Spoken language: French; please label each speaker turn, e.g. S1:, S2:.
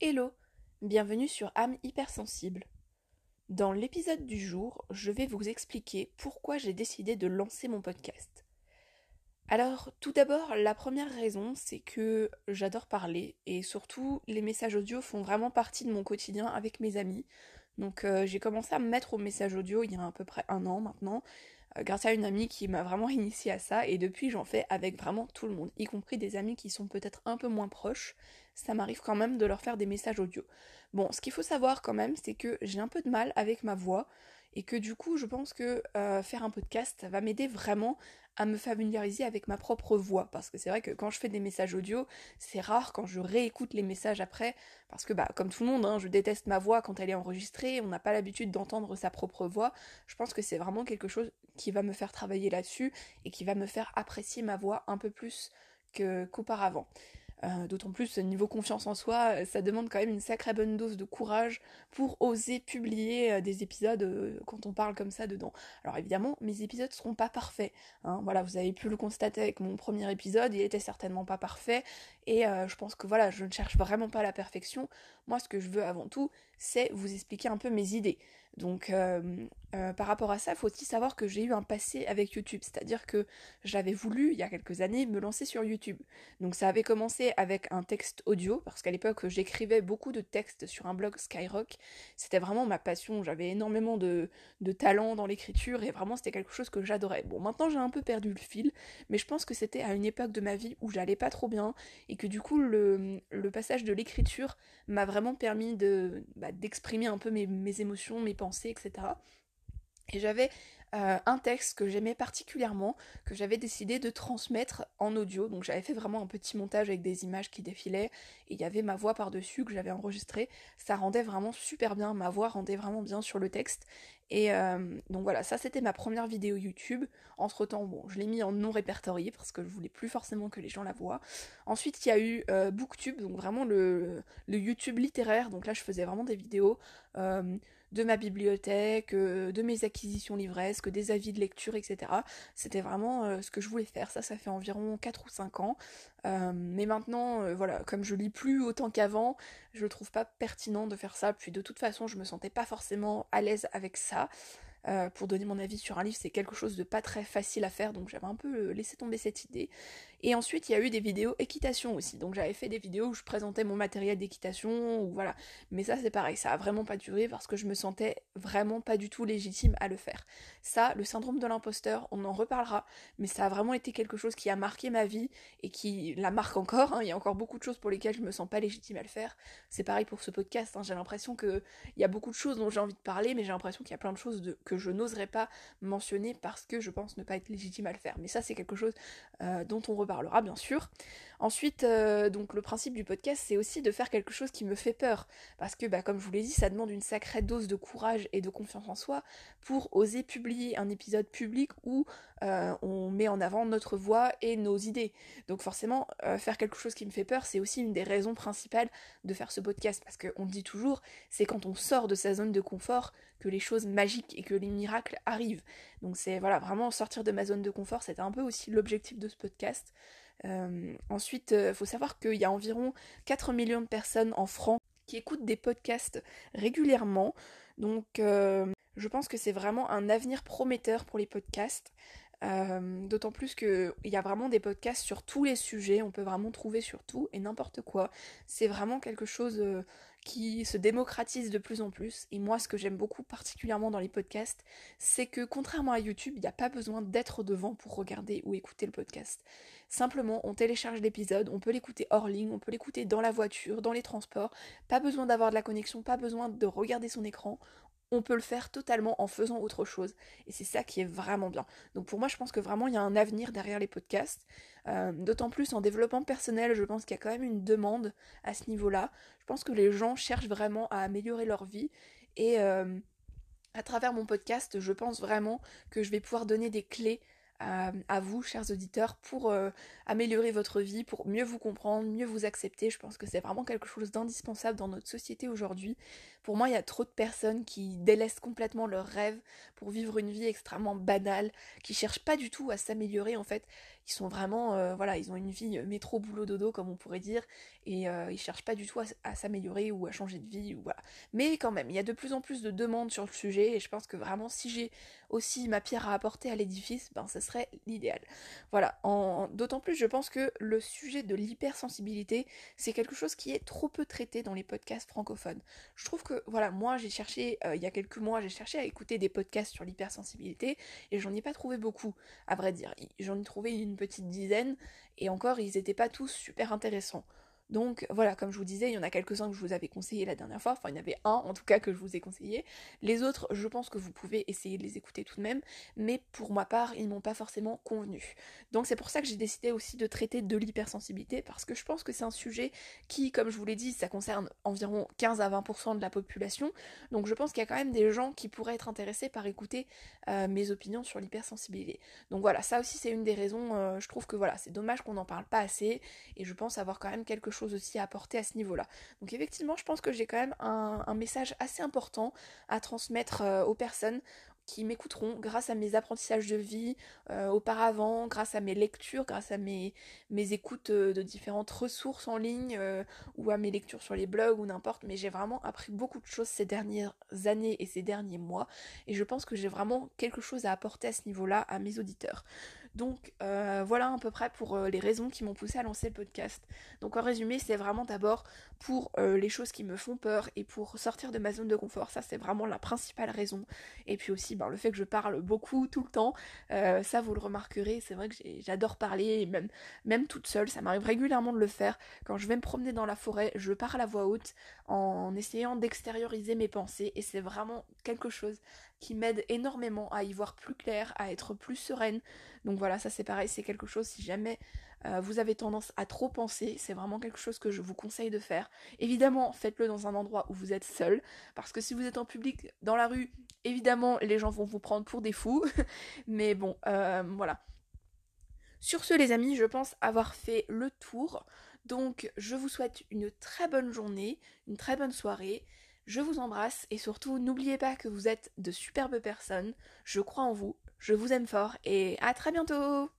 S1: Hello, bienvenue sur âme hypersensible. Dans l'épisode du jour, je vais vous expliquer pourquoi j'ai décidé de lancer mon podcast. Alors, tout d'abord, la première raison, c'est que j'adore parler et surtout, les messages audio font vraiment partie de mon quotidien avec mes amis. Donc, euh, j'ai commencé à me mettre aux messages audio il y a à peu près un an maintenant, grâce à une amie qui m'a vraiment initié à ça et depuis, j'en fais avec vraiment tout le monde, y compris des amis qui sont peut-être un peu moins proches. Ça m'arrive quand même de leur faire des messages audio. Bon, ce qu'il faut savoir quand même, c'est que j'ai un peu de mal avec ma voix et que du coup, je pense que euh, faire un podcast va m'aider vraiment à me familiariser avec ma propre voix. Parce que c'est vrai que quand je fais des messages audio, c'est rare quand je réécoute les messages après. Parce que, bah, comme tout le monde, hein, je déteste ma voix quand elle est enregistrée. On n'a pas l'habitude d'entendre sa propre voix. Je pense que c'est vraiment quelque chose qui va me faire travailler là-dessus et qui va me faire apprécier ma voix un peu plus qu'auparavant. Euh, d'autant plus niveau confiance en soi, euh, ça demande quand même une sacrée bonne dose de courage pour oser publier euh, des épisodes quand on parle comme ça dedans. Alors évidemment, mes épisodes seront pas parfaits. Hein. Voilà, vous avez pu le constater avec mon premier épisode, il était certainement pas parfait. Et je pense que voilà, je ne cherche vraiment pas la perfection. Moi, ce que je veux avant tout, c'est vous expliquer un peu mes idées. Donc euh, euh, par rapport à ça, il faut aussi savoir que j'ai eu un passé avec YouTube, c'est-à-dire que j'avais voulu, il y a quelques années, me lancer sur YouTube. Donc ça avait commencé avec un texte audio, parce qu'à l'époque j'écrivais beaucoup de textes sur un blog Skyrock. C'était vraiment ma passion, j'avais énormément de, talent dans l'écriture et vraiment c'était quelque chose que j'adorais. Bon, maintenant j'ai un peu perdu le fil, mais je pense que c'était à une époque de ma vie où j'allais pas trop bien et que du coup le, passage de l'écriture m'a vraiment permis bah, d'exprimer un peu mes, mes émotions, mes pensées, etc. Et j'avais euh, un texte que j'aimais particulièrement, que j'avais décidé de transmettre en audio. Donc j'avais fait vraiment un petit montage avec des images qui défilaient, et il y avait ma voix par-dessus que j'avais enregistrée. Ça rendait vraiment super bien, ma voix rendait vraiment bien sur le texte. Et euh, donc voilà, ça c'était ma première vidéo YouTube. Entre temps, bon, je l'ai mis en non répertorié parce que je voulais plus forcément que les gens la voient. Ensuite, il y a eu euh, Booktube, donc vraiment le, le, YouTube littéraire. Donc là, je faisais vraiment des vidéos de ma bibliothèque, euh, de mes acquisitions livresques, des avis de lecture, etc. C'était vraiment euh, ce que je voulais faire. Ça, ça fait environ 4 ou 5 ans. Euh, mais maintenant, voilà, comme je lis plus autant qu'avant, je trouve pas pertinent de faire ça. Puis de toute façon, je me sentais pas forcément à l'aise avec ça. Pour donner mon avis sur un livre, c'est quelque chose de pas très facile à faire, donc j'avais un peu laissé tomber cette idée. Et ensuite, il y a eu des vidéos équitation aussi, donc j'avais fait des vidéos où je présentais mon matériel d'équitation, ou voilà. Mais ça, c'est pareil, ça a vraiment pas duré parce que je me sentais vraiment pas du tout légitime à le faire. Ça, le syndrome de l'imposteur, on en reparlera, mais ça a vraiment été quelque chose qui a marqué ma vie et qui la marque encore. Hein. Il y a encore beaucoup de choses pour lesquelles je me sens pas légitime à le faire. C'est pareil pour ce podcast, hein. j'ai l'impression qu'il y a beaucoup de choses dont j'ai envie de parler, mais j'ai l'impression qu'il y a plein de choses que je n'oserais pas mentionner parce que je pense ne pas être légitime à le faire. Mais ça, c'est quelque chose euh, dont on reparlera, bien sûr. Ensuite, euh, donc le principe du podcast, c'est aussi de faire quelque chose qui me fait peur. Parce que, bah, comme je vous l'ai dit, ça demande une sacrée dose de courage et de confiance en soi pour oser publier un épisode public où euh, on met en avant notre voix et nos idées. Donc forcément, faire quelque chose qui me fait peur, c'est aussi une des raisons principales de faire ce podcast. Parce qu'on dit toujours, c'est quand on sort de sa zone de confort que les choses magiques et que les miracles arrivent. Donc c'est voilà, vraiment sortir de ma zone de confort, c'était un peu aussi l'objectif de ce podcast. Euh, ensuite, il euh, faut savoir qu'il y a environ 4 millions de personnes en France qui écoutent des podcasts régulièrement. Donc euh, je pense que c'est vraiment un avenir prometteur pour les podcasts. D'autant plus qu'il y a vraiment des podcasts sur tous les sujets, on peut vraiment trouver sur tout et n'importe quoi. C'est vraiment quelque chose qui se démocratise de plus en plus. Et moi, ce que j'aime beaucoup particulièrement dans les podcasts, c'est que contrairement à YouTube, il n'y a pas besoin d'être devant pour regarder ou écouter le podcast. Simplement, on télécharge l'épisode, on peut l'écouter hors ligne, on peut l'écouter dans la voiture, dans les transports. Pas besoin d'avoir de la connexion, pas besoin de regarder son écran on peut le faire totalement en faisant autre chose. Et c'est ça qui est vraiment bien. Donc pour moi, je pense que vraiment, il y a un avenir derrière les podcasts. Euh, d'autant plus en développement personnel, je pense qu'il y a quand même une demande à ce niveau-là. Je pense que les gens cherchent vraiment à améliorer leur vie. Et euh, à travers mon podcast, je pense vraiment que je vais pouvoir donner des clés à, vous, chers auditeurs, pour euh, améliorer votre vie, pour mieux vous comprendre, mieux vous accepter. Je pense que c'est vraiment quelque chose d'indispensable dans notre société aujourd'hui. Pour moi, il y a trop de personnes qui délaissent complètement leurs rêves pour vivre une vie extrêmement banale, qui cherchent pas du tout à s'améliorer en fait. Ils sont vraiment, euh, voilà, ils ont une vie métro boulot dodo comme on pourrait dire, et euh, ils cherchent pas du tout à, s'améliorer ou à changer de vie ou voilà. Mais quand même, il y a de plus en plus de demandes sur le sujet, et je pense que vraiment si j'ai aussi ma pierre à apporter à l'édifice, ben ce serait l'idéal. Voilà. D'autant plus, je pense que le sujet de l'hypersensibilité, c'est quelque chose qui est trop peu traité dans les podcasts francophones. Je trouve voilà, moi j'ai cherché, euh, il y a quelques mois, j'ai cherché à écouter des podcasts sur l'hypersensibilité et j'en ai pas trouvé beaucoup, à vrai dire. J'en ai trouvé une petite dizaine et encore, ils étaient pas tous super intéressants. Donc voilà, comme je vous disais, il y en a quelques-uns que je vous avais conseillé la dernière fois, enfin il y en avait un en tout cas que je vous ai conseillé. Les autres, je pense que vous pouvez essayer de les écouter tout de même, mais pour ma part, ils m'ont pas forcément convenu. Donc c'est pour ça que j'ai décidé aussi de traiter de l'hypersensibilité, parce que je pense que c'est un sujet qui, comme je vous l'ai dit, ça concerne environ 15 à 20% de la population, donc je pense qu'il y a quand même des gens qui pourraient être intéressés par écouter euh, mes opinions sur l'hypersensibilité. Donc voilà, ça aussi c'est une des raisons, euh, je trouve que voilà, c'est dommage qu'on n'en parle pas assez, et je pense avoir quand même quelque chose aussi à apporter à ce niveau-là. Donc effectivement, je pense que j'ai quand même un, message assez important à transmettre euh, aux personnes qui m'écouteront grâce à mes apprentissages de vie euh, auparavant, grâce à mes lectures, grâce à mes, mes écoutes euh, de différentes ressources en ligne ou à mes lectures sur les blogs ou n'importe. Mais j'ai vraiment appris beaucoup de choses ces dernières années et ces derniers mois et je pense que j'ai vraiment quelque chose à apporter à ce niveau-là à mes auditeurs. Donc euh, voilà à peu près pour euh, les raisons qui m'ont poussé à lancer le podcast. Donc en résumé, c'est vraiment d'abord pour euh, les choses qui me font peur et pour sortir de ma zone de confort. Ça, c'est vraiment la principale raison. Et puis aussi, ben, le fait que je parle beaucoup tout le temps, ça vous le remarquerez. C'est vrai que j'adore parler, même, même toute seule. Ça m'arrive régulièrement de le faire. Quand je vais me promener dans la forêt, je parle à voix haute en essayant d'extérioriser mes pensées. Et c'est vraiment quelque chose qui m'aide énormément à y voir plus clair, à être plus sereine. Donc voilà, ça c'est pareil, c'est quelque chose, si jamais euh, vous avez tendance à trop penser, c'est vraiment quelque chose que je vous conseille de faire. Évidemment, faites-le dans un endroit où vous êtes seul, parce que si vous êtes en public, dans la rue, évidemment, les gens vont vous prendre pour des fous. Mais bon, euh, voilà. Sur ce, les amis, je pense avoir fait le tour. Donc, je vous souhaite une très bonne journée, une très bonne soirée. Je vous embrasse et surtout n'oubliez pas que vous êtes de superbes personnes. Je crois en vous, je vous aime fort et à très bientôt